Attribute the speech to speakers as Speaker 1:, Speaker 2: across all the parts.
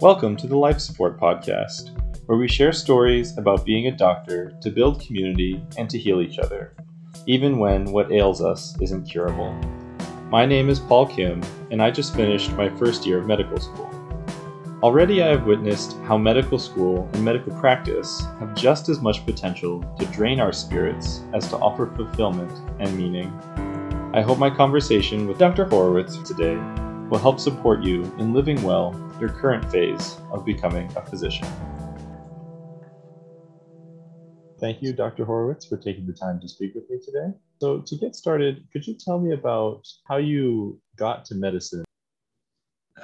Speaker 1: Welcome to the Life Support Podcast, where we share stories about being a doctor to build community and to heal each other, even when what ails us is incurable. My name is Paul Kim, and I just finished my first year of medical school. Already, I have witnessed how medical school and medical practice have just as much potential to drain our spirits as to offer fulfillment and meaning. I hope my conversation with Dr. Horowitz today will help support you in living well your current phase of becoming a physician. Thank you, Dr. Horowitz, for taking the time to speak with me today. So, to get started, could you tell me about how you got to medicine?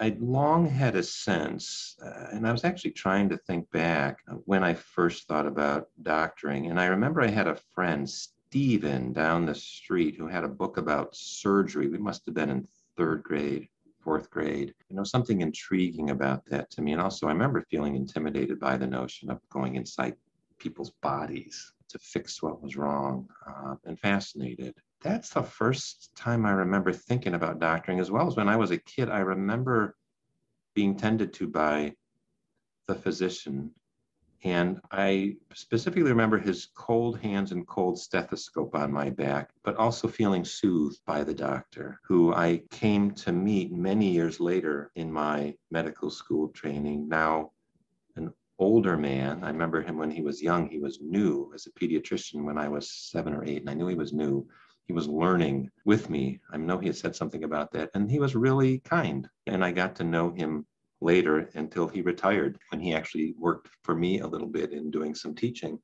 Speaker 2: I'd long had a sense, uh, and I was actually trying to think back when I first thought about doctoring. And I remember I had a friend, Stephen, down the street who had a book about surgery. We must have been in third grade fourth grade. You know, something intriguing about that to me. And also, I remember feeling intimidated by the notion of going inside people's bodies to fix what was wrong uh, and fascinated. That's the first time I remember thinking about doctoring, as well as when I was a kid. I remember being tended to by the physician and I specifically remember his cold hands and cold stethoscope on my back, but also feeling soothed by the doctor, who I came to meet many years later in my medical school training. Now, an older man. I remember him when he was young. He was new as a pediatrician when I was seven or eight, and I knew he was new. He was learning with me. I know he had said something about that, and he was really kind. And I got to know him later until he retired when he actually worked for me a little bit in doing some teaching.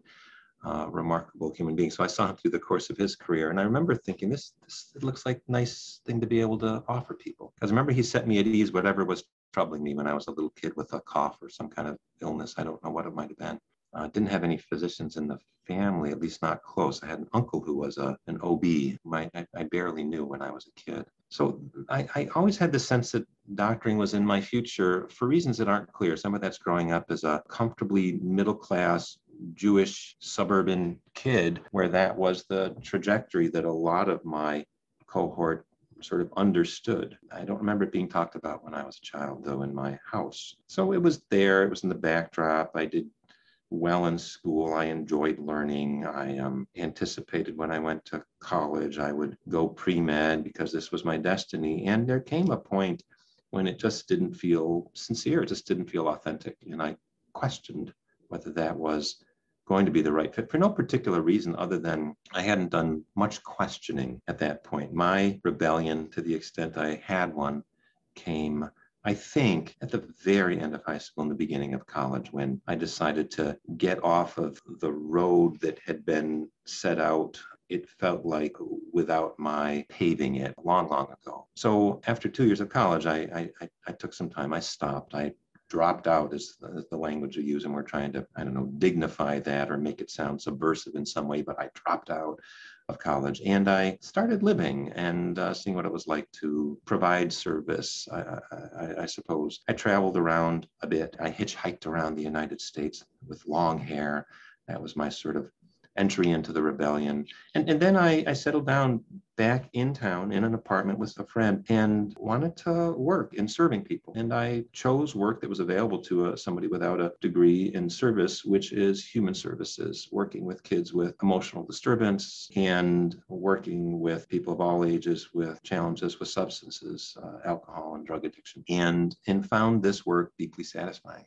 Speaker 2: Uh, remarkable human being. So I saw him through the course of his career, and I remember thinking, this, this it looks like nice thing to be able to offer people. Because remember, he set me at ease whatever was troubling me when I was a little kid with a cough or some kind of illness. I don't know what it might have been. I uh, didn't have any physicians in the family, at least not close. I had an uncle who was a, an OB, my, I, I barely knew when I was a kid. So I, I, always had the sense that doctoring was in my future for reasons that aren't clear. Some of that's growing up as a comfortably middle class Jewish suburban kid, where that was the trajectory that a lot of my cohort sort of understood. I don't remember it being talked about when I was a child, though, in my house. So it was there, it was in the backdrop. I did well in school. I enjoyed learning. I um, anticipated when I went to college, I would go pre med because this was my destiny. And there came a point when it just didn't feel sincere, it just didn't feel authentic. And I questioned whether that was going to be the right fit for no particular reason other than I hadn't done much questioning at that point. My rebellion, to the extent I had one, came I think at the very end of high school and the beginning of college, when I decided to get off of the road that had been set out, it felt like without my paving it long, long ago. So after two years of college, I, I, I took some time. I stopped. I dropped out is the, the language we use and we're trying to i don't know dignify that or make it sound subversive in some way but i dropped out of college. And I started living and uh, seeing what it was like to provide service, I, I, I, suppose. I traveled around a bit. I hitchhiked around the United States with long hair. That was my sort of entry into the rebellion. And, and then I, I settled down back in town in an apartment with a friend and wanted to work in serving people. And I chose work that was available to uh, somebody without a degree in service, which is human services, working with kids with emotional disturbance and working with people of all ages with challenges with substances, uh, alcohol and drug addiction. And, and found this work deeply satisfying.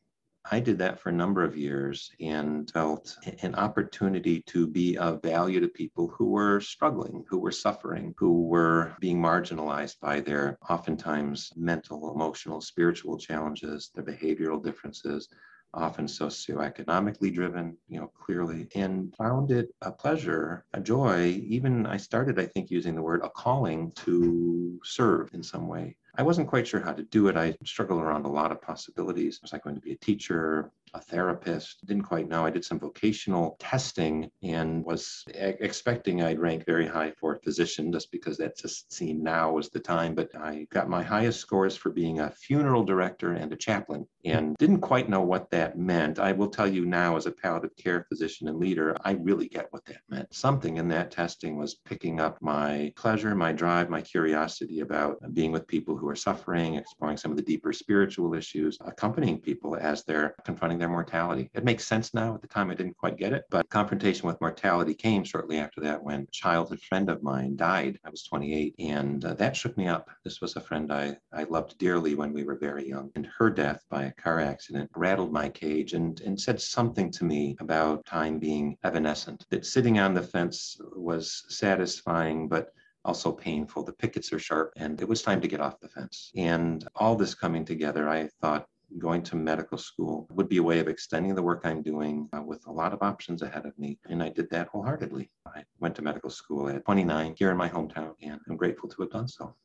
Speaker 2: I did that for a number of years and felt an opportunity to be of value to people who were struggling, who were suffering, who were being marginalized by their oftentimes mental, emotional, spiritual challenges, their behavioral differences, often socioeconomically driven, you know, clearly, and found it a pleasure, a joy. Even I started, I think, using the word a calling to serve in some way. I wasn't quite sure how to do it. I struggled around a lot of possibilities. Was I going to be a teacher, a therapist? Didn't quite know. I did some vocational testing and was e- expecting I'd rank very high for a physician just because that just seemed now was the time. But I got my highest scores for being a funeral director and a chaplain and didn't quite know what that meant. I will tell you now, as a palliative care physician and leader, I really get what that meant. Something in that testing was picking up my pleasure, my drive, my curiosity about being with people who are suffering, exploring some of the deeper spiritual issues, accompanying people as they're confronting their mortality. It makes sense now. At the time, I didn't quite get it, but confrontation with mortality came shortly after that when a childhood friend of mine died. I was 28, and uh, that shook me up. This was a friend I, I loved dearly when we were very young, and her death by a car accident rattled my cage and, and said something to me about time being evanescent. That sitting on the fence was satisfying, but also painful. The pickets are sharp, and it was time to get off the fence. And all this coming together, I thought going to medical school would be a way of extending the work I'm doing uh, with a lot of options ahead of me. And I did that wholeheartedly. I went to medical school at 29 here in my hometown, and I'm grateful to have done so.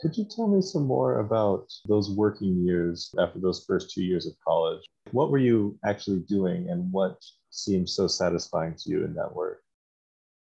Speaker 1: Could you tell me some more about those working years after those first two years of college? What were you actually doing, and what seemed so satisfying to you in that work?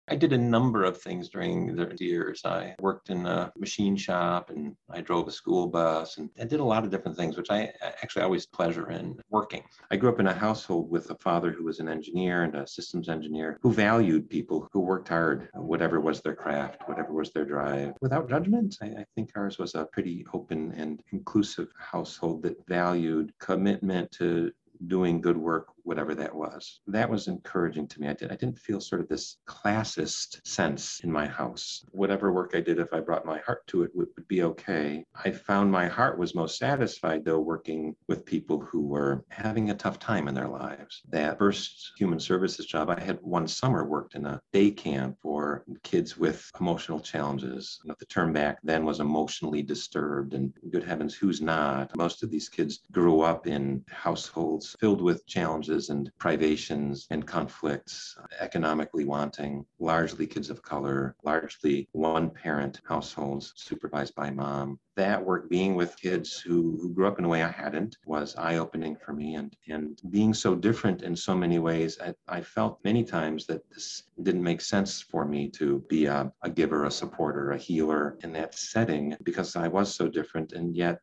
Speaker 2: I did a number of things during the years. I worked in a machine shop and I drove a school bus and I did a lot of different things, which I actually always pleasure in working. I grew up in a household with a father who was an engineer and a systems engineer who valued people who worked hard, whatever was their craft, whatever was their drive, without judgment. I, I think ours was a pretty open and inclusive household that valued commitment to doing good work whatever that was. That was encouraging to me. I, did, I didn't feel sort of this classist sense in my house. Whatever work I did, if I brought my heart to it, would, would be okay. I found my heart was most satisfied, though, working with people who were having a tough time in their lives. That first human services job, I had one summer worked in a day camp for kids with emotional challenges. The term back then was emotionally disturbed, and good heavens, who's not? Most of these kids grew up in households filled with challenges challenges and privations and conflicts, economically wanting, largely kids of color, largely one parent households supervised by mom. That work being with kids who, who grew up in a way I hadn't was eye opening for me. And, and being so different in so many ways, I, I felt many times that this didn't make sense for me to be a, a giver, a supporter, a healer in that setting because I was so different. And yet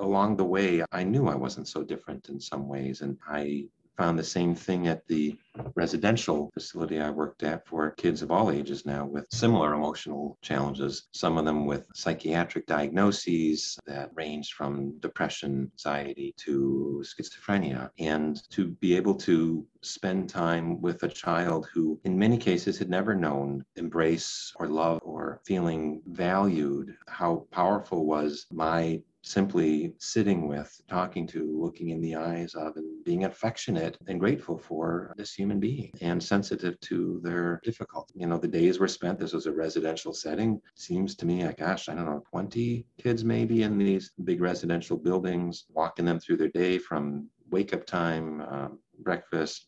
Speaker 2: along the way, I knew I wasn't so different in some ways. And I found the same thing at the residential facility I worked at for kids of all ages now with similar emotional challenges, some of them with psychiatric diagnoses that range from depression, anxiety to schizophrenia. And to be able to spend time with a child who, in many cases, had never known embrace or love or feeling valued, how powerful was my simply sitting with, talking to, looking in the eyes of, and being affectionate and grateful for this human being and sensitive to their difficulty. You know, the days were spent, this was a residential setting. Seems to me, like, gosh, I don't know, 20 kids maybe in these big residential buildings, walking them through their day from wake up time, um, breakfast,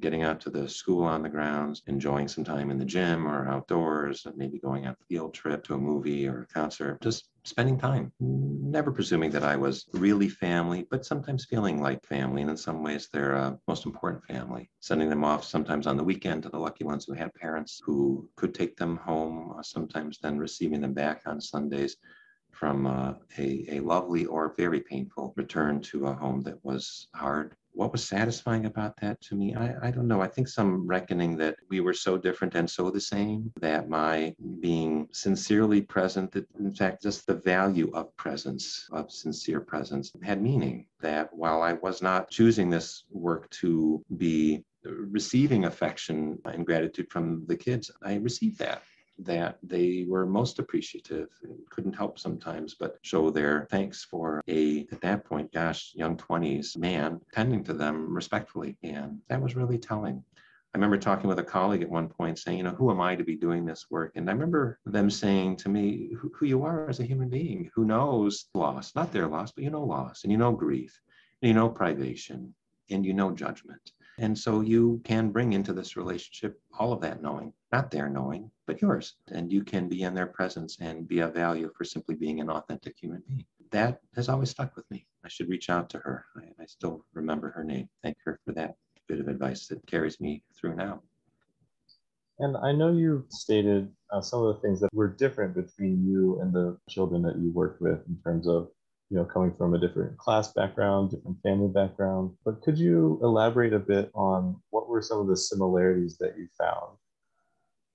Speaker 2: getting out to the school on the grounds, enjoying some time in the gym or outdoors, and maybe going on a field trip to a movie or a concert, just spending time, never presuming that I was really family, but sometimes feeling like family. And in some ways, they're a most important family. Sending them off sometimes on the weekend to the lucky ones who had parents who could take them home, uh, sometimes then receiving them back on Sundays from uh, a, a lovely or very painful return to a home that was hard what was satisfying about that to me? I, I don't know. I think some reckoning that we were so different and so the same that my being sincerely present that in fact just the value of presence of sincere presence had meaning. That while i was not choosing this work to be receiving affection and gratitude from the kids i received that that they were most appreciative and couldn't help sometimes but show their thanks for a, at that point, gosh, young 20s man tending to them respectfully. And that was really telling. I remember talking with a colleague at one point saying, you know, who am I to be doing this work? And I remember them saying to me, who, who you are as a human being who knows loss, not their loss, but you know loss and you know grief, and you know privation, and you know judgment. And so you can bring into this relationship all of that knowing, not their knowing, but yours. And you can be in their presence and be of value for simply being an authentic human being. That has always stuck with me. I should reach out to her. I, I still remember her name. Thank her for that bit of advice that carries me through now.
Speaker 1: And I know you stated uh, some of the things that were different between you and the children that you worked with in terms of you know, coming from a different class background, different family background. But could you elaborate a bit on what were some of the similarities that you found?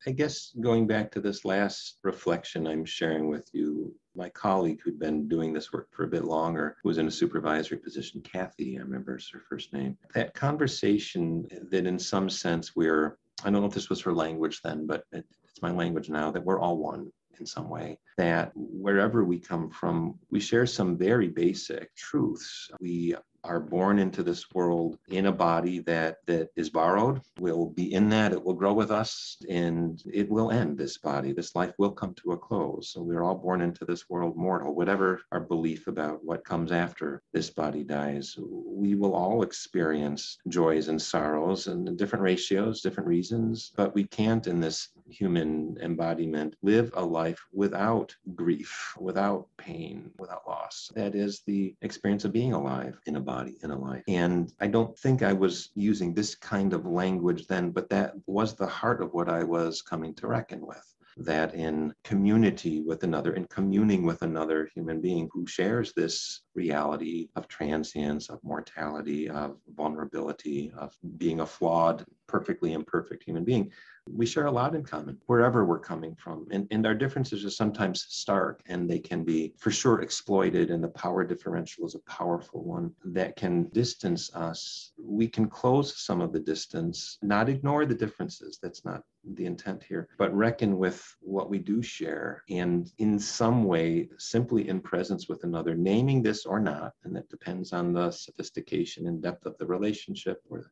Speaker 2: I guess going back to this last reflection I'm sharing with you, my colleague who'd been doing this work for a bit longer who was in a supervisory position, Kathy, I remember her first name. That conversation that in some sense we're, I don't know if this was her language then, but it, it's my language now, that we're all one in some way. That wherever we come from, we share some very basic truths. We are born into this world in a body that that is borrowed we'll be in that it will grow with us and it will end this body. This life will come to a close. So we're all born into this world mortal. Whatever our belief about what comes after this body dies we will all experience joys and sorrows and different ratios different reasons. But we can't in this human embodiment live a life without grief without pain without loss. That is the experience of being alive in a body in a life. And I don't think I was using this kind of language then, but that was the heart of what I was coming to reckon with that in community with another, in communing with another human being who shares this reality of transience, of mortality, of vulnerability, of being a flawed, perfectly imperfect human being, we share a lot in common wherever we're coming from. And, and our differences are sometimes stark and they can be for sure exploited. And the power differential is a powerful one that can distance us. We can close some of the distance, not ignore the differences. That's not the intent here, but reckon with what we do share and in some way, simply in presence with another, naming this or not. And that depends on the sophistication and depth of the relationship or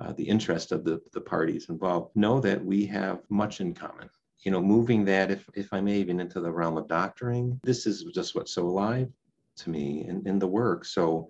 Speaker 2: uh, the interest of the, the parties involved, know that we have much in common. You know, moving that, if, if I may, even into the realm of doctoring, this is just what's so alive to me in, in the work. So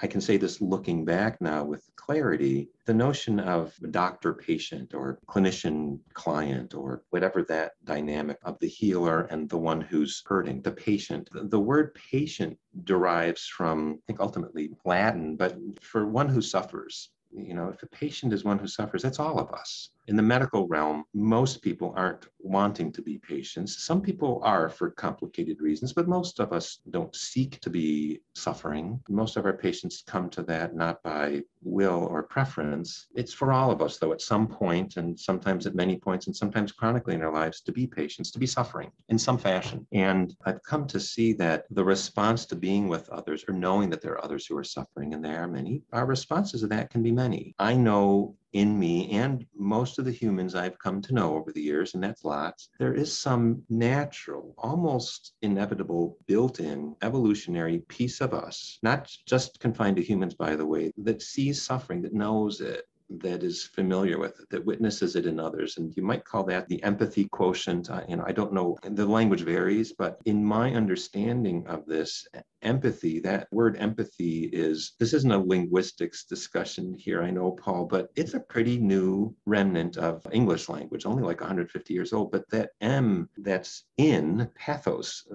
Speaker 2: I can say this looking back now with clarity. The notion of doctor patient or clinician client or whatever that dynamic of the healer and the one who's hurting, the patient. The word patient derives from, I think, ultimately Latin, but for one who suffers you know, if a patient is one who suffers, that's all of us in the medical realm, most people aren't wanting to be patients. Some people are for complicated reasons, but most of us don't seek to be suffering. Most of our patients come to that not by will or preference. It's for all of us, though, at some point, and sometimes at many points, and sometimes chronically in our lives, to be patients, to be suffering in some fashion. And I've come to see that the response to being with others or knowing that there are others who are suffering, and there are many, our responses to that can be many. I know in me and most of the humans I've come to know over the years, and that's lots, there is some natural, almost inevitable, built in evolutionary piece of us, not just confined to humans, by the way, that sees suffering, that knows it, that is familiar with it, that witnesses it in others. And you might call that the empathy quotient. Uh, know, I don't know, the language varies, but in my understanding of this, empathy, that word empathy is, this isn't a linguistics discussion here, I know, Paul, but it's a pretty new remnant of English language, only like 150 years old. But that M that's in pathos,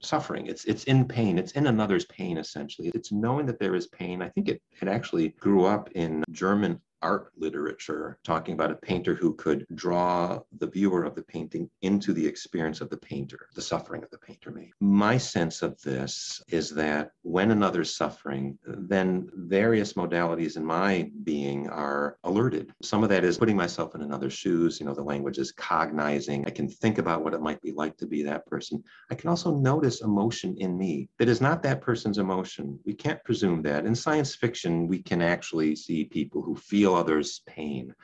Speaker 2: suffering. It's it's in pain. It's in another's pain essentially. It's knowing that there is pain. I think it it actually grew up in German art literature, talking about a painter who could draw the viewer of the painting into the experience of the painter, the suffering of the painter made. My sense of this is that when another's suffering, then various modalities in my being are alerted. Some of that is putting myself in another's shoes. You know, the language is cognizing. I can think about what it might be like to be that person. I can also notice emotion in me that is not that person's emotion. We can't presume that. In science fiction, we can actually see people who feel feel others' pain.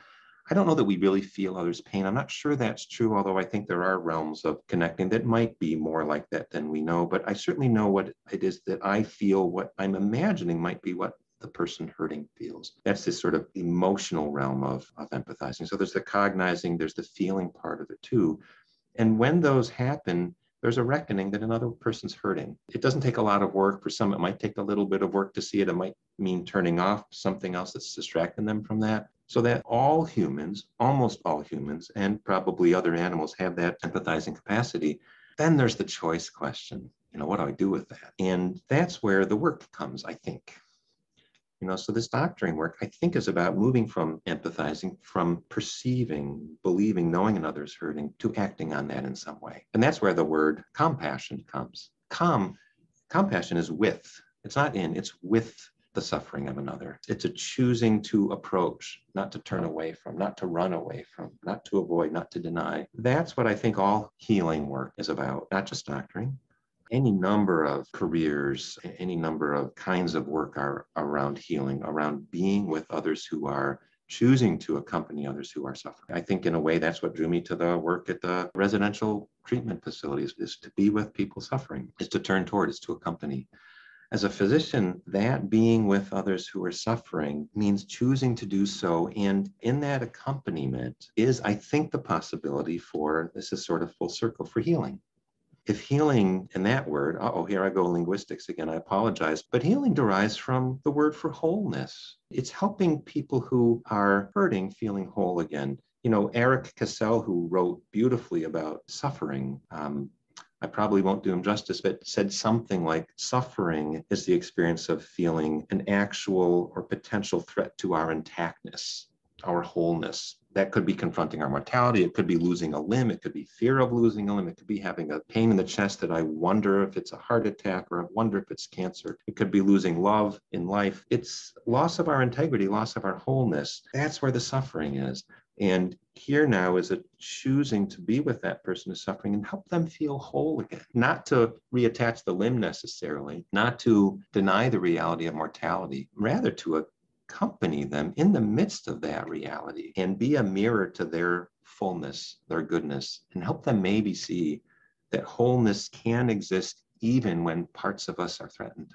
Speaker 2: I don't know that we really feel others' pain. I'm not sure that's true, although I think there are realms of connecting that might be more like that than we know. But I certainly know what it is that I feel, what I'm imagining might be what the person hurting feels. That's this sort of emotional realm of, of empathizing. So there's the cognizing, there's the feeling part of it too. And when those happen, there's a reckoning that another person's hurting. It doesn't take a lot of work. For some, it might take a little bit of work to see it. It might mean turning off something else that's distracting them from that. So that all humans, almost all humans, and probably other animals have that empathizing capacity. Then there's the choice question. You know, what do I do with that? And that's where the work comes, I think. You know, so this doctoring work, I think, is about moving from empathizing, from perceiving, believing, knowing another's hurting, to acting on that in some way. And that's where the word compassion comes. Com, compassion is with. It's not in, it's with the suffering of another. It's a choosing to approach, not to turn away from, not to run away from, not to avoid, not to deny. That's what I think all healing work is about, not just doctoring. Any number of careers, any number of kinds of work are around healing, around being with others who are choosing to accompany others who are suffering. I think in a way that's what drew me to the work at the residential treatment facilities is to be with people suffering, is to turn toward, is to accompany. As a physician, that being with others who are suffering means choosing to do so. And in that accompaniment is, I think, the possibility for this is sort of full circle for healing if healing and that word, oh, here I go linguistics again, I apologize, but healing derives from the word for wholeness. It's helping people who are hurting feeling whole again. You know, Eric Cassell, who wrote beautifully about suffering, um, I probably won't do him justice, but said something like suffering is the experience of feeling an actual or potential threat to our intactness, our wholeness that could be confronting our mortality. It could be losing a limb. It could be fear of losing a limb. It could be having a pain in the chest that I wonder if it's a heart attack or I wonder if it's cancer. It could be losing love in life. It's loss of our integrity, loss of our wholeness. That's where the suffering is. And here now is a choosing to be with that person who's suffering and help them feel whole again, not to reattach the limb necessarily, not to deny the reality of mortality, rather to accompany them in the midst of that reality and be a mirror to their fullness, their goodness, and help them maybe see that wholeness can exist even when parts of us are threatened,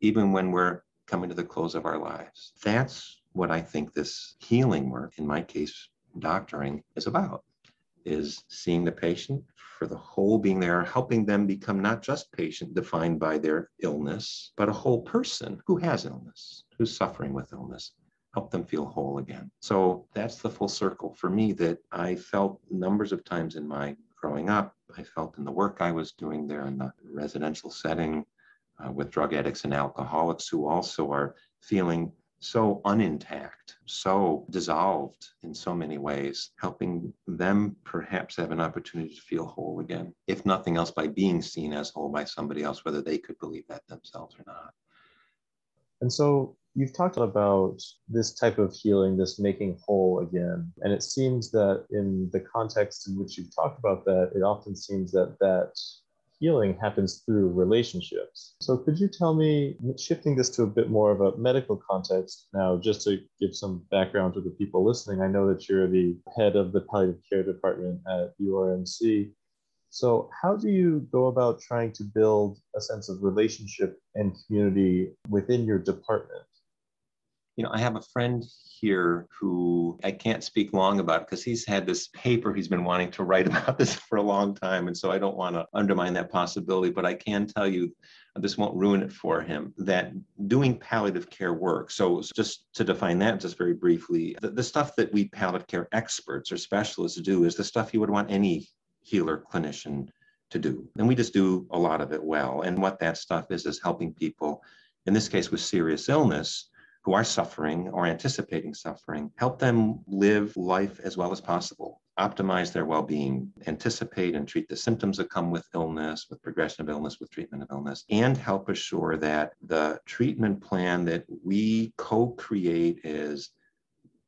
Speaker 2: even when we're coming to the close of our lives. That's what I think this healing work, in my case, doctoring, is about is seeing the patient for the whole being there, helping them become not just patient defined by their illness, but a whole person who has illness, who's suffering with illness. Help them feel whole again. So that's the full circle for me that I felt numbers of times in my growing up. I felt in the work I was doing there in the residential setting uh, with drug addicts and alcoholics who also are feeling so unintact, so dissolved in so many ways, helping them perhaps have an opportunity to feel whole again, if nothing else by being seen as whole by somebody else, whether they could believe that themselves or not.
Speaker 1: And so you've talked about this type of healing, this making whole again. And it seems that in the context in which you've talked about that, it often seems that that healing happens through relationships. So, could you tell me, shifting this to a bit more of a medical context now, just to give some background to the people listening? I know that you're the head of the palliative care department at URMC. So, how do you go about trying to build a sense of relationship and community within your department?
Speaker 2: You know, I have a friend here who I can't speak long about because he's had this paper he's been wanting to write about this for a long time. And so I don't want to undermine that possibility, but I can tell you this won't ruin it for him that doing palliative care work. So, just to define that just very briefly, the, the stuff that we palliative care experts or specialists do is the stuff you would want any healer clinician to do. And we just do a lot of it well. And what that stuff is, is helping people, in this case with serious illness, who are suffering or anticipating suffering, help them live life as well as possible, optimize their well being, anticipate and treat the symptoms that come with illness, with progression of illness, with treatment of illness, and help assure that the treatment plan that we co create is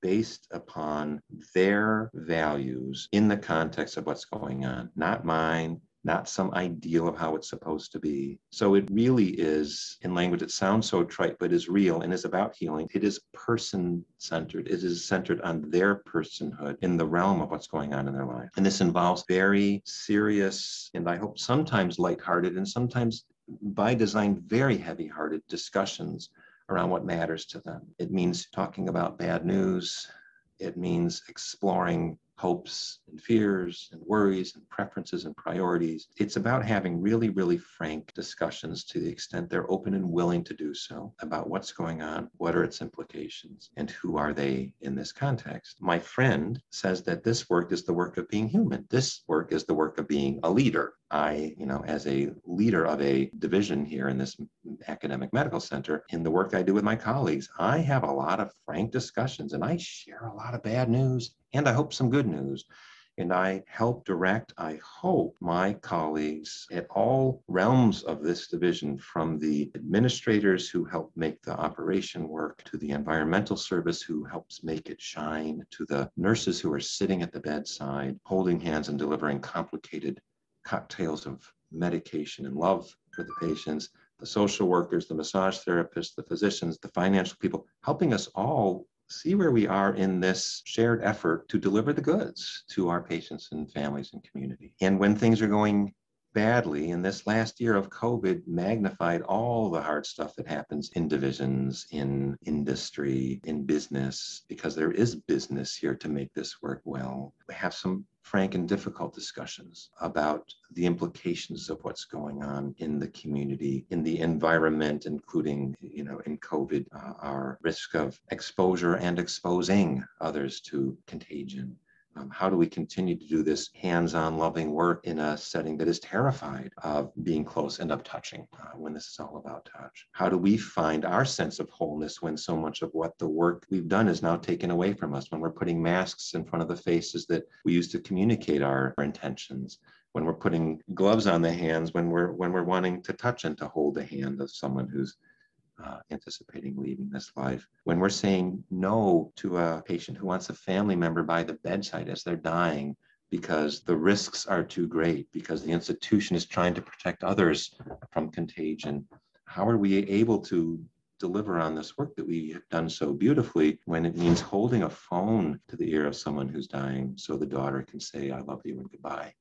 Speaker 2: based upon their values in the context of what's going on, not mine, not some ideal of how it's supposed to be. So it really is, in language that sounds so trite, but is real and is about healing. It is person centered. It is centered on their personhood in the realm of what's going on in their life. And this involves very serious and I hope sometimes lighthearted and sometimes by design very heavy hearted discussions around what matters to them. It means talking about bad news. It means exploring hopes and fears and worries and preferences and priorities. It's about having really, really frank discussions to the extent they're open and willing to do so about what's going on, what are its implications, and who are they in this context. My friend says that this work is the work of being human. This work is the work of being a leader. I, you know, as a leader of a division here in this academic medical center, in the work I do with my colleagues, I have a lot of frank discussions and I share a lot of bad news and I hope some good news. And I help direct, I hope, my colleagues at all realms of this division from the administrators who help make the operation work to the environmental service who helps make it shine to the nurses who are sitting at the bedside, holding hands and delivering complicated cocktails of medication and love for the patients, the social workers, the massage therapists, the physicians, the financial people, helping us all see where we are in this shared effort to deliver the goods to our patients and families and community. And when things are going badly, and this last year of COVID magnified all the hard stuff that happens in divisions, in industry, in business, because there is business here to make this work well. We have some frank and difficult discussions about the implications of what's going on in the community, in the environment, including, you know, in COVID, uh, our risk of exposure and exposing others to contagion. Um, how do we continue to do this hands-on loving work in a setting that is terrified of being close and of touching uh, when this is all about touch? How do we find our sense of wholeness when so much of what the work we've done is now taken away from us, when we're putting masks in front of the faces that we use to communicate our, our intentions? when we're putting gloves on the hands when we're when we're wanting to touch and to hold the hand of someone who's uh, anticipating leaving this life. When we're saying no to a patient who wants a family member by the bedside as they're dying because the risks are too great, because the institution is trying to protect others from contagion, how are we able to deliver on this work that we have done so beautifully when it means holding a phone to the ear of someone who's dying so the daughter can say, I love you and goodbye?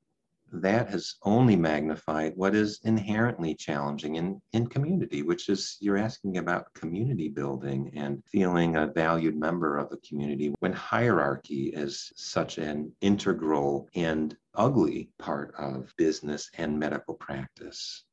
Speaker 2: That has only magnified what is inherently challenging in, in community, which is you're asking about community building and feeling a valued member of a community when hierarchy is such an integral and ugly part of business and medical practice.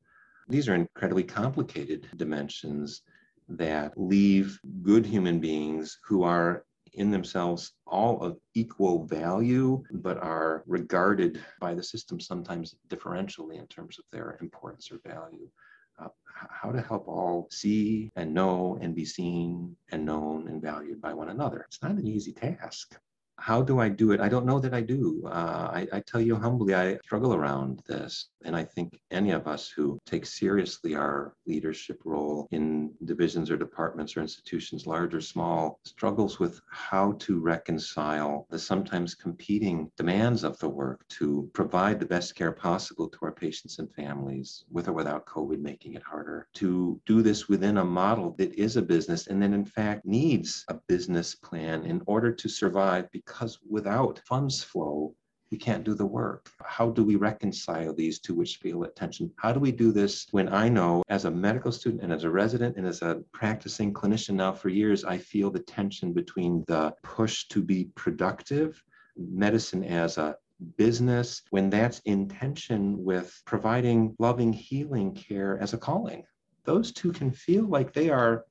Speaker 2: These are incredibly complicated dimensions that leave good human beings who are in themselves all of equal value, but are regarded by the system sometimes differentially in terms of their importance or value. Uh, how to help all see and know and be seen and known and valued by one another. It's not an easy task how do I do it? I don't know that I do. Uh, I, I, tell you humbly, I struggle around this. And I think any of us who take seriously our leadership role in divisions or departments or institutions, large or small, struggles with how to reconcile the sometimes competing demands of the work to provide the best care possible to our patients and families, with or without COVID making it harder, to do this within a model that is a business and then, in fact, needs a business plan in order to survive because without funds flow, we can't do the work. How do we reconcile these two which feel at tension? How do we do this when I know as a medical student and as a resident and as a practicing clinician now for years, I feel the tension between the push to be productive, medicine as a business, when that's in tension with providing loving, healing care as a calling. Those two can feel like they are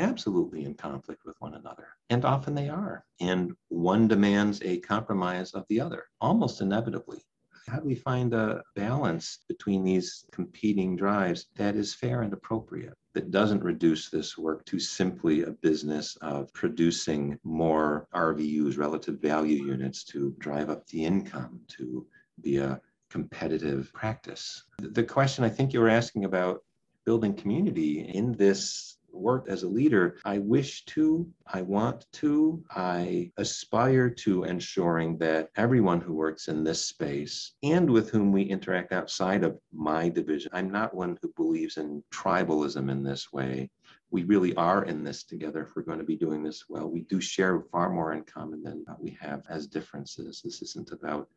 Speaker 2: absolutely in conflict with one another. And often they are. And one demands a compromise of the other, almost inevitably. How do we find a balance between these competing drives that is fair and appropriate, that doesn't reduce this work to simply a business of producing more RVUs, relative value units, to drive up the income, to be a competitive practice? The question I think you were asking about building community in this work as a leader, I wish to, I want to, I aspire to ensuring that everyone who works in this space and with whom we interact outside of my division, I'm not one who believes in tribalism in this way. We really are in this together if we're going to be doing this well. We do share far more in common than we have as differences. This isn't about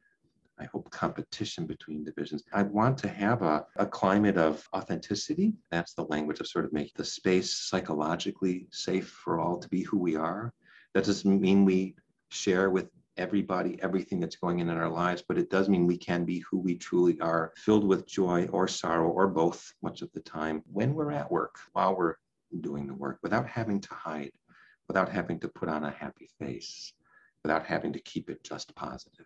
Speaker 2: I hope, competition between divisions. I want to have a, a climate of authenticity. That's the language of sort of making the space psychologically safe for all to be who we are. That doesn't mean we share with everybody everything that's going in in our lives, but it does mean we can be who we truly are, filled with joy or sorrow or both much of the time when we're at work, while we're doing the work, without having to hide, without having to put on a happy face, without having to keep it just positive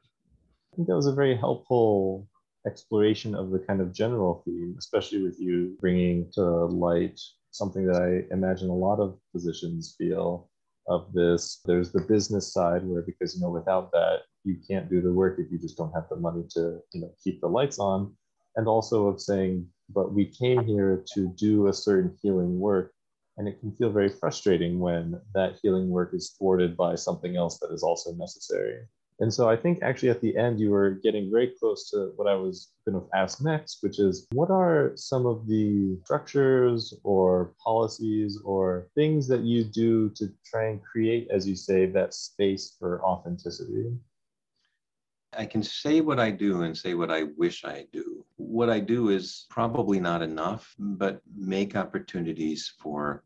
Speaker 1: think that was a very helpful exploration of the kind of general theme, especially with you bringing to light something that I imagine a lot of physicians feel of this. There's the business side where because you know without that you can't do the work if you just don't have the money to you know keep the lights on, and also of saying but we came here to do a certain healing work and it can feel very frustrating when that healing work is thwarted by something else that is also necessary. And so I think actually at the end, you were getting very close to what I was going to ask next, which is what are some of the structures or policies or things that you do to try and create, as you say, that space for authenticity?
Speaker 2: I can say what I do and say what I wish I do. What I do is probably not enough, but make opportunities for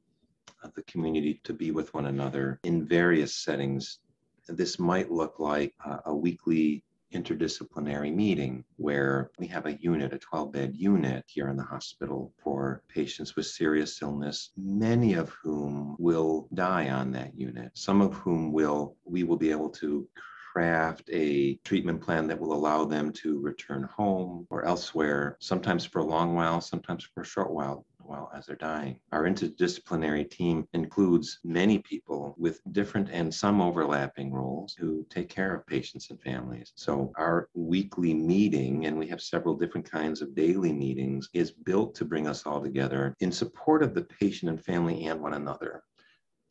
Speaker 2: the community to be with one another in various settings. This might look like a weekly interdisciplinary meeting where we have a unit, a 12 bed unit here in the hospital for patients with serious illness, many of whom will die on that unit, some of whom will, we will be able to craft a treatment plan that will allow them to return home or elsewhere, sometimes for a long while, sometimes for a short while while as they're dying. Our interdisciplinary team includes many people with different and some overlapping roles who take care of patients and families. So our weekly meeting, and we have several different kinds of daily meetings, is built to bring us all together in support of the patient and family and one another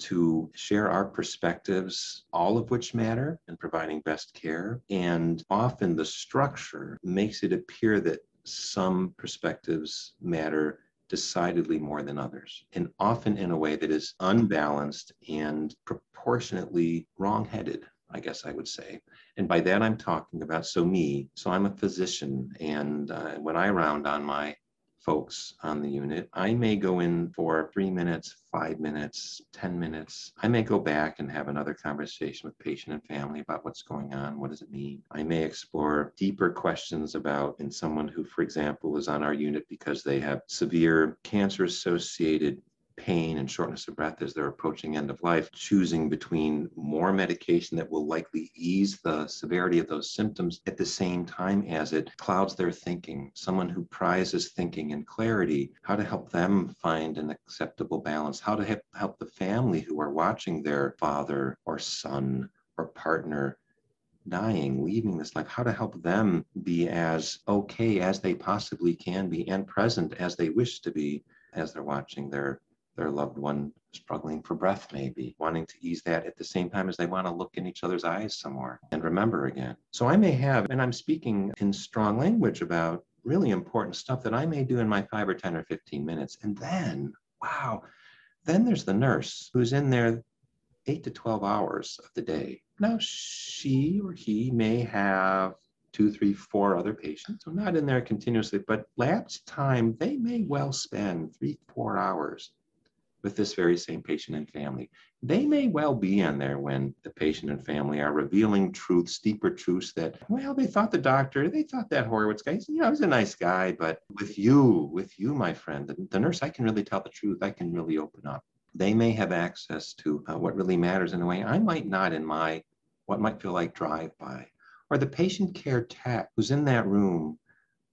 Speaker 2: to share our perspectives, all of which matter in providing best care. And often the structure makes it appear that some perspectives matter decidedly more than others, and often in a way that is unbalanced and proportionately wrong-headed. I guess I would say. And by that, I'm talking about so me. So I'm a physician. And uh, when I round on my folks on the unit. I may go in for three minutes, five minutes, 10 minutes. I may go back and have another conversation with patient and family about what's going on. What does it mean? I may explore deeper questions about in someone who, for example, is on our unit because they have severe cancer associated pain and shortness of breath as they're approaching end of life, choosing between more medication that will likely ease the severity of those symptoms at the same time as it clouds their thinking. Someone who prizes thinking and clarity, how to help them find an acceptable balance, how to help the family who are watching their father or son or partner dying, leaving this life, how to help them be as okay as they possibly can be and present as they wish to be as they're watching their their loved one struggling for breath, maybe wanting to ease that at the same time as they want to look in each other's eyes somewhere and remember again. So I may have, and I'm speaking in strong language about really important stuff that I may do in my five or 10 or 15 minutes. And then, wow, then there's the nurse who's in there eight to 12 hours of the day. Now, she or he may have two, three, four other patients. So not in there continuously, but lapse time, they may well spend three, four hours with this very same patient and family. They may well be in there when the patient and family are revealing truths, deeper truths that, well, they thought the doctor, they thought that Horowitz guy, you know, he's a nice guy, but with you, with you, my friend, the, the nurse, I can really tell the truth. I can really open up. They may have access to uh, what really matters in a way I might not in my, what might feel like drive by. Or the patient care tech who's in that room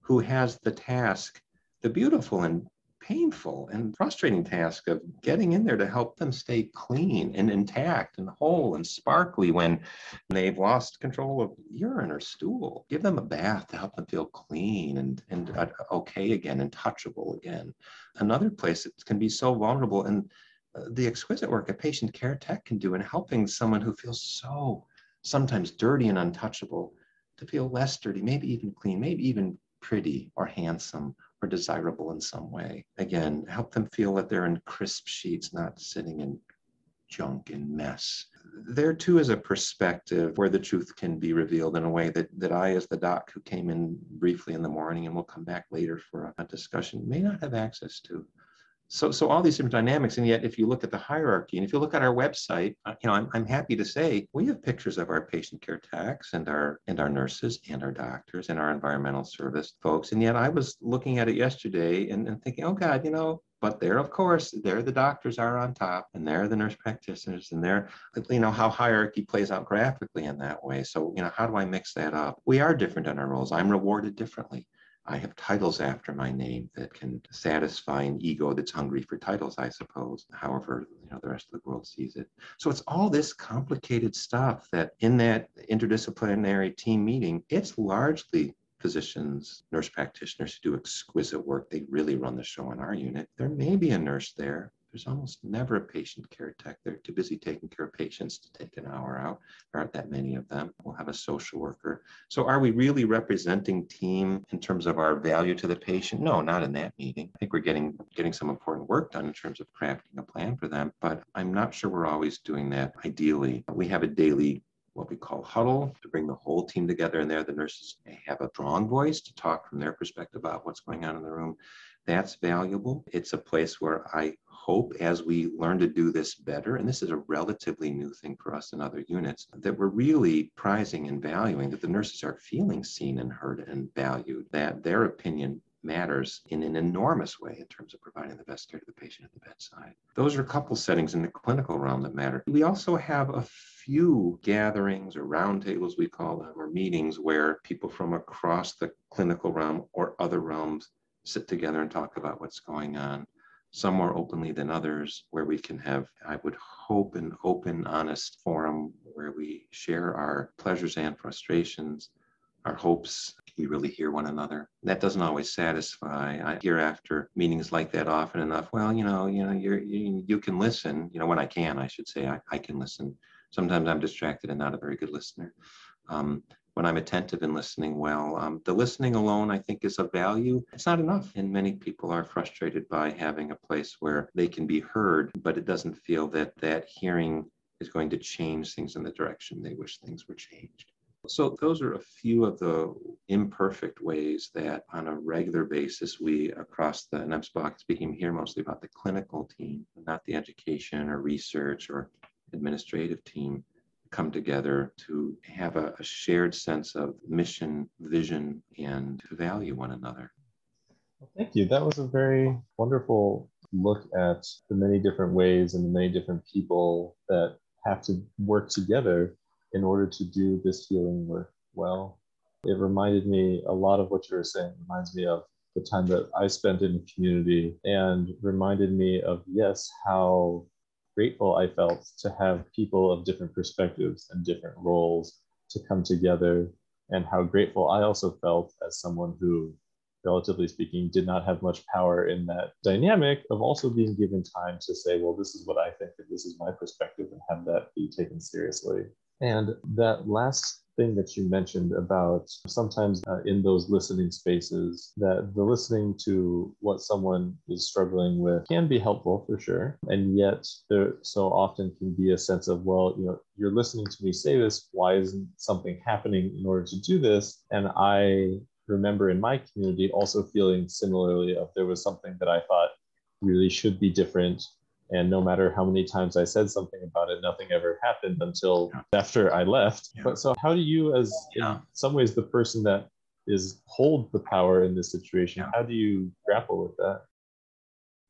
Speaker 2: who has the task the beautiful and painful and frustrating task of getting in there to help them stay clean and intact and whole and sparkly when they've lost control of urine or stool. Give them a bath to help them feel clean and, and uh, okay again and touchable again. Another place that can be so vulnerable and uh, the exquisite work a patient care tech can do in helping someone who feels so sometimes dirty and untouchable to feel less dirty, maybe even clean, maybe even pretty or handsome or desirable in some way. Again, help them feel that they're in crisp sheets, not sitting in junk and mess. There too is a perspective where the truth can be revealed in a way that, that I, as the doc who came in briefly in the morning and will come back later for a discussion, may not have access to so so all these different dynamics and yet if you look at the hierarchy and if you look at our website uh, you know I'm, I'm happy to say we have pictures of our patient care techs and our and our nurses and our doctors and our environmental service folks. And yet i was looking at it yesterday and, and thinking oh god you know but there of course there the doctors are on top and there the nurse practitioners and there you know how hierarchy plays out graphically in that way. So you know how do i mix that up? We are different in our roles. I'm rewarded differently I have titles after my name that can satisfy an ego that's hungry for titles, I suppose, however, you know, the rest of the world sees it. So it's all this complicated stuff that in that interdisciplinary team meeting, it's largely physicians, nurse practitioners who do exquisite work. They really run the show in our unit. There may be a nurse there there's almost never a patient care tech. They're too busy taking care of patients to take an hour out. There aren't that many of them. We'll have a social worker. So are we really representing team in terms of our value to the patient? No, not in that meeting. I think we're getting getting some important work done in terms of crafting a plan for them, but I'm not sure we're always doing that ideally. We have a daily what we call huddle to bring the whole team together and there the nurses have a strong voice to talk from their perspective about what's going on in the room that's valuable. It's a place where I hope as we learn to do this better, and this is a relatively new thing for us in other units, that we're really prizing and valuing that the nurses are feeling seen and heard and valued, that their opinion matters in an enormous way in terms of providing the best care to the patient at the bedside. Those are a couple settings in the clinical realm that matter. We also have a few gatherings or roundtables, we call them, or meetings where people from across the clinical realm or other realms sit together and talk about what's going on, some more openly than others, where we can have, I would hope, an open, honest forum where we share our pleasures and frustrations, our hopes. We really hear one another. That doesn't always satisfy. I hear after meetings like that often enough. Well, you know, you know, you're, you you can listen. You know, when I can, I should say, I, I can listen. Sometimes I'm distracted and not a very good listener. Um, when I'm attentive and listening well. Um, the listening alone, I think, is a value. It's not enough. And many people are frustrated by having a place where they can be heard, but it doesn't feel that that hearing is going to change things in the direction they wish things were changed. So, those are a few of the imperfect ways that on a regular basis we across the, and speaking here mostly about the clinical team, not the education or research or administrative team, come together to have a, a shared sense of mission, vision, and to value one another.
Speaker 1: Well, thank you. That was a very wonderful look at the many different ways and the many different people that have to work together in order to do this healing work well. It reminded me a lot of what you were saying, it reminds me of the time that I spent in community and reminded me of, yes, how grateful I felt to have people of different perspectives and different roles to come together, and how grateful I also felt as someone who, relatively speaking, did not have much power in that dynamic of also being given time to say, well, this is what I think, and this is my perspective, and have that be taken seriously. And that last thing that you mentioned about sometimes uh, in those listening spaces that the listening to what someone is struggling with can be helpful for sure. And yet there so often can be a sense of well you know you're listening to me say this. Why isn't something happening in order to do this? And i remember in my community also feeling similarly of there was something that i thought really should be different and no matter how many times I said something about it, nothing ever happened until yeah. after I left. Yeah. But so, how do you, as yeah. in some ways, the person that is hold the power in this situation, how do you grapple with that?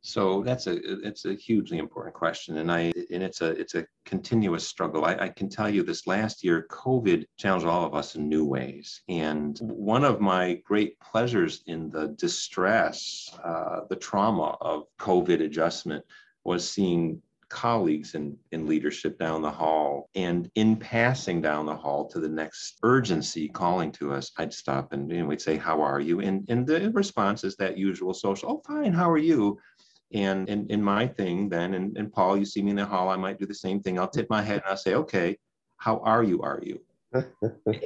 Speaker 2: So that's a it's a hugely important question, and I and it's a it's a continuous struggle. I, I, can tell you this last year, COVID challenged all of us in new ways, and one of my great pleasures in the distress, uh, the trauma of COVID adjustment was seeing colleagues in, in leadership down the hall. And in passing down the hall to the next urgency calling to us, I'd stop and, we'd say, How are you? And, and the response is that usual social, Oh, fine, how are you? And in, in my thing then, and, and Paul, you see me in the hall, I might do the same thing. I'll tip my head and I'll say, Okay, how are you? Are you?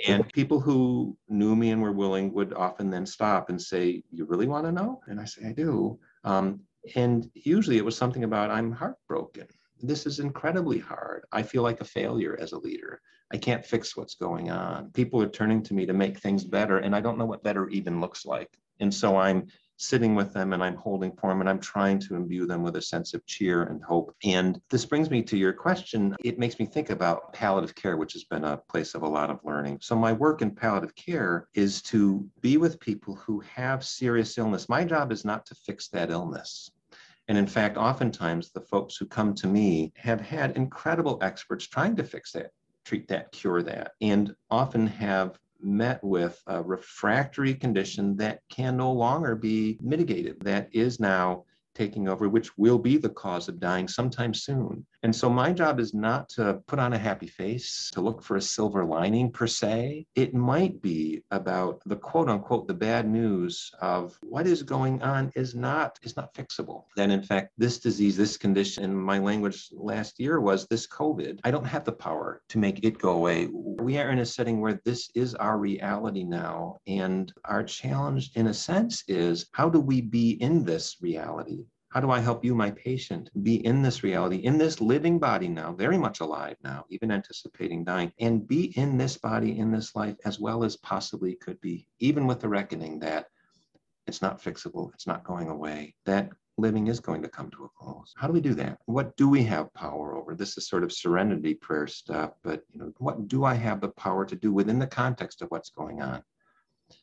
Speaker 2: and people who knew me and were willing would often then stop and say, You really want to know? And I say, I do. Um, and usually it was something about, I'm heartbroken. This is incredibly hard. I feel like a failure as a leader. I can't fix what's going on. People are turning to me to make things better, and I don't know what better even looks like. And so I'm sitting with them and I'm holding for them and I'm trying to imbue them with a sense of cheer and hope. And this brings me to your question. It makes me think about palliative care, which has been a place of a lot of learning. So, my work in palliative care is to be with people who have serious illness. My job is not to fix that illness. And in fact, oftentimes the folks who come to me have had incredible experts trying to fix that, treat that, cure that, and often have met with a refractory condition that can no longer be mitigated, that is now taking over, which will be the cause of dying sometime soon. And so my job is not to put on a happy face, to look for a silver lining per se. It might be about the quote unquote the bad news of what is going on is not is not fixable. That in fact this disease, this condition, my language last year was this COVID. I don't have the power to make it go away. We are in a setting where this is our reality now. And our challenge in a sense is how do we be in this reality? How do I help you, my patient, be in this reality, in this living body now, very much alive now, even anticipating dying, and be in this body, in this life, as well as possibly could be, even with the reckoning that it's not fixable, it's not going away, that living is going to come to a close. How do we do that? What do we have power over? This is sort of serenity prayer stuff, but you know, what do I have the power to do within the context of what's going on?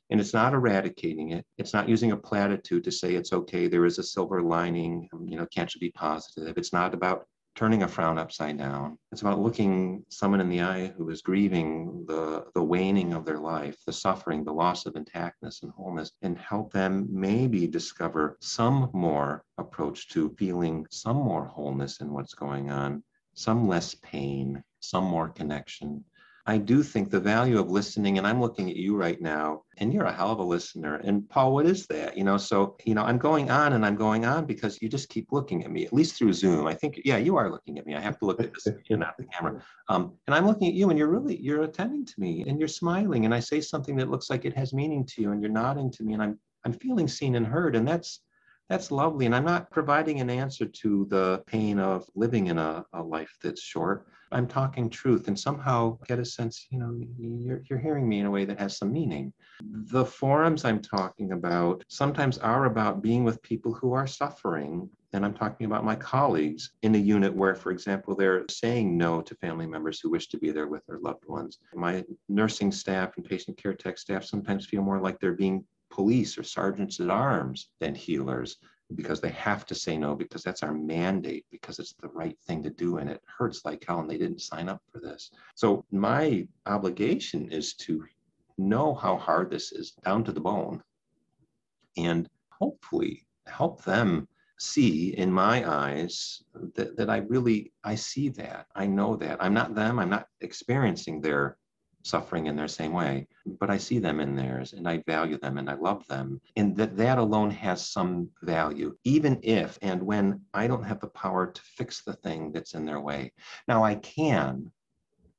Speaker 2: And it's not eradicating it. It's not using a platitude to say it's okay, there is a silver lining, um, you know, can't you be positive? It's not about turning a frown upside down. It's about looking someone in the eye who is grieving the, the waning of their life, the suffering, the loss of intactness and wholeness, and help them maybe discover some more approach to feeling some more wholeness in what's going on, some less pain, some more connection, I do think the value of listening, and I'm looking at you right now, and you're a hell of a listener. And Paul, what is that? You know, so, you know, I'm going on and I'm going on because you just keep looking at me, at least through Zoom. I think, yeah, you are looking at me. I have to look at this, you not the camera. Um, and I'm looking at you and you're really, you're attending to me and you're smiling. And I say something that looks like it has meaning to you and you're nodding to me and I'm, I'm feeling seen and heard. And that's, that's lovely. And I'm not providing an answer to the pain of living in a, a life that's short. I'm talking truth and somehow get a sense, you know, you're, you're hearing me in a way that has some meaning. The forums I'm talking about sometimes are about being with people who are suffering. And I'm talking about my colleagues in a unit where, for example, they're saying no to family members who wish to be there with their loved ones. My nursing staff and patient care tech staff sometimes feel more like they're being police or sergeants at arms than healers because they have to say no because that's our mandate because it's the right thing to do and it hurts like hell and they didn't sign up for this. So my obligation is to know how hard this is down to the bone and hopefully help them see in my eyes that, that i really i see that. I know that. I'm not them. I'm not experiencing their suffering in their same way, but I see them in theirs and I value them and I love them. And that that alone has some value, even if and when I don't have the power to fix the thing that's in their way. Now I can,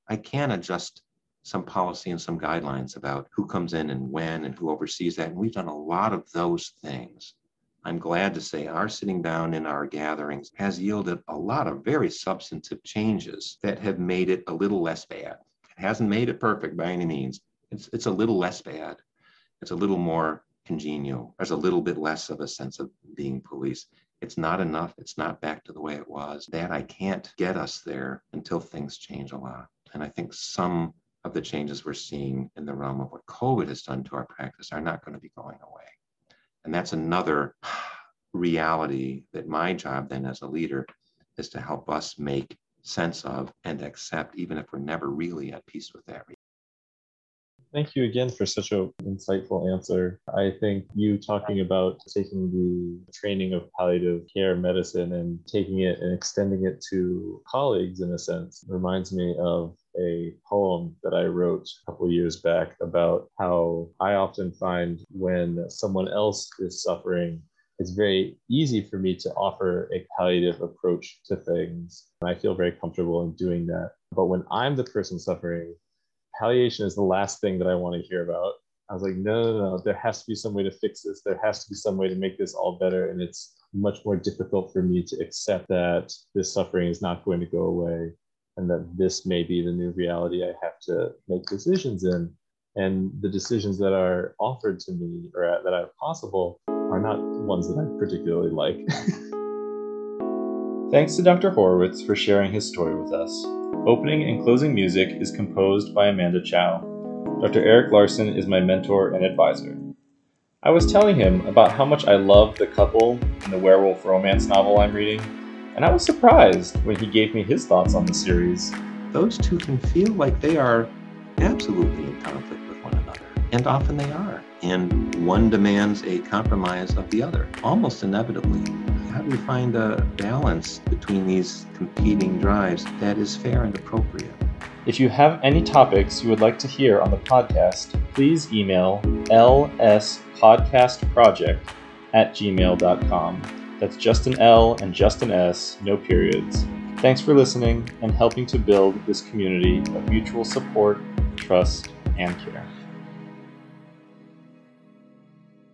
Speaker 2: I can adjust some policy and some guidelines about who comes in and when and who oversees that. And we've done a lot of those things. I'm glad to say our sitting down in our gatherings has yielded a lot of very substantive changes that have made it a little less bad hasn't made it perfect by any means. It's, it's a little less bad. It's a little more congenial. There's a little bit less of a sense of being police. It's not enough. It's not back to the way it was. That I can't get us there until things change a lot. And I think some of the changes we're seeing in the realm of what COVID has done to our practice are not going to be going away. And that's another reality that my job then as a leader is to help us make sense of and accept, even if we're never really at peace with that.
Speaker 1: Thank you again for such an insightful answer. I think you talking about taking the training of palliative care medicine and taking it and extending it to colleagues in a sense reminds me of a poem that I wrote a couple years back about how I often find when someone else is suffering it's very easy for me to offer a palliative approach to things. And I feel very comfortable in doing that. But when I'm the person suffering, palliation is the last thing that I want to hear about. I was like, no, no, no, there has to be some way to fix this. There has to be some way to make this all better. And it's much more difficult for me to accept that this suffering is not going to go away and that this may be the new reality I have to make decisions in. And the decisions that are offered to me or that are possible are not ones that I particularly like. Thanks to Dr. Horowitz for sharing his story with us. Opening and closing music is composed by Amanda Chow. Dr. Eric Larson is my mentor and advisor. I was telling him about how much I love the couple in the werewolf romance novel I'm reading, and I was surprised when he gave me his thoughts on the series.
Speaker 2: Those two can feel like they are absolutely in conflict with one one another. And often they are. And one demands a compromise of the other, almost inevitably. How do you find a balance between these competing drives that is fair and appropriate?
Speaker 1: If you have any topics you would like to hear on the podcast, please email lspodcastproject at gmail.com. That's just an L and just an S, no periods. Thanks for listening and helping to build this community of mutual support, trust, and care.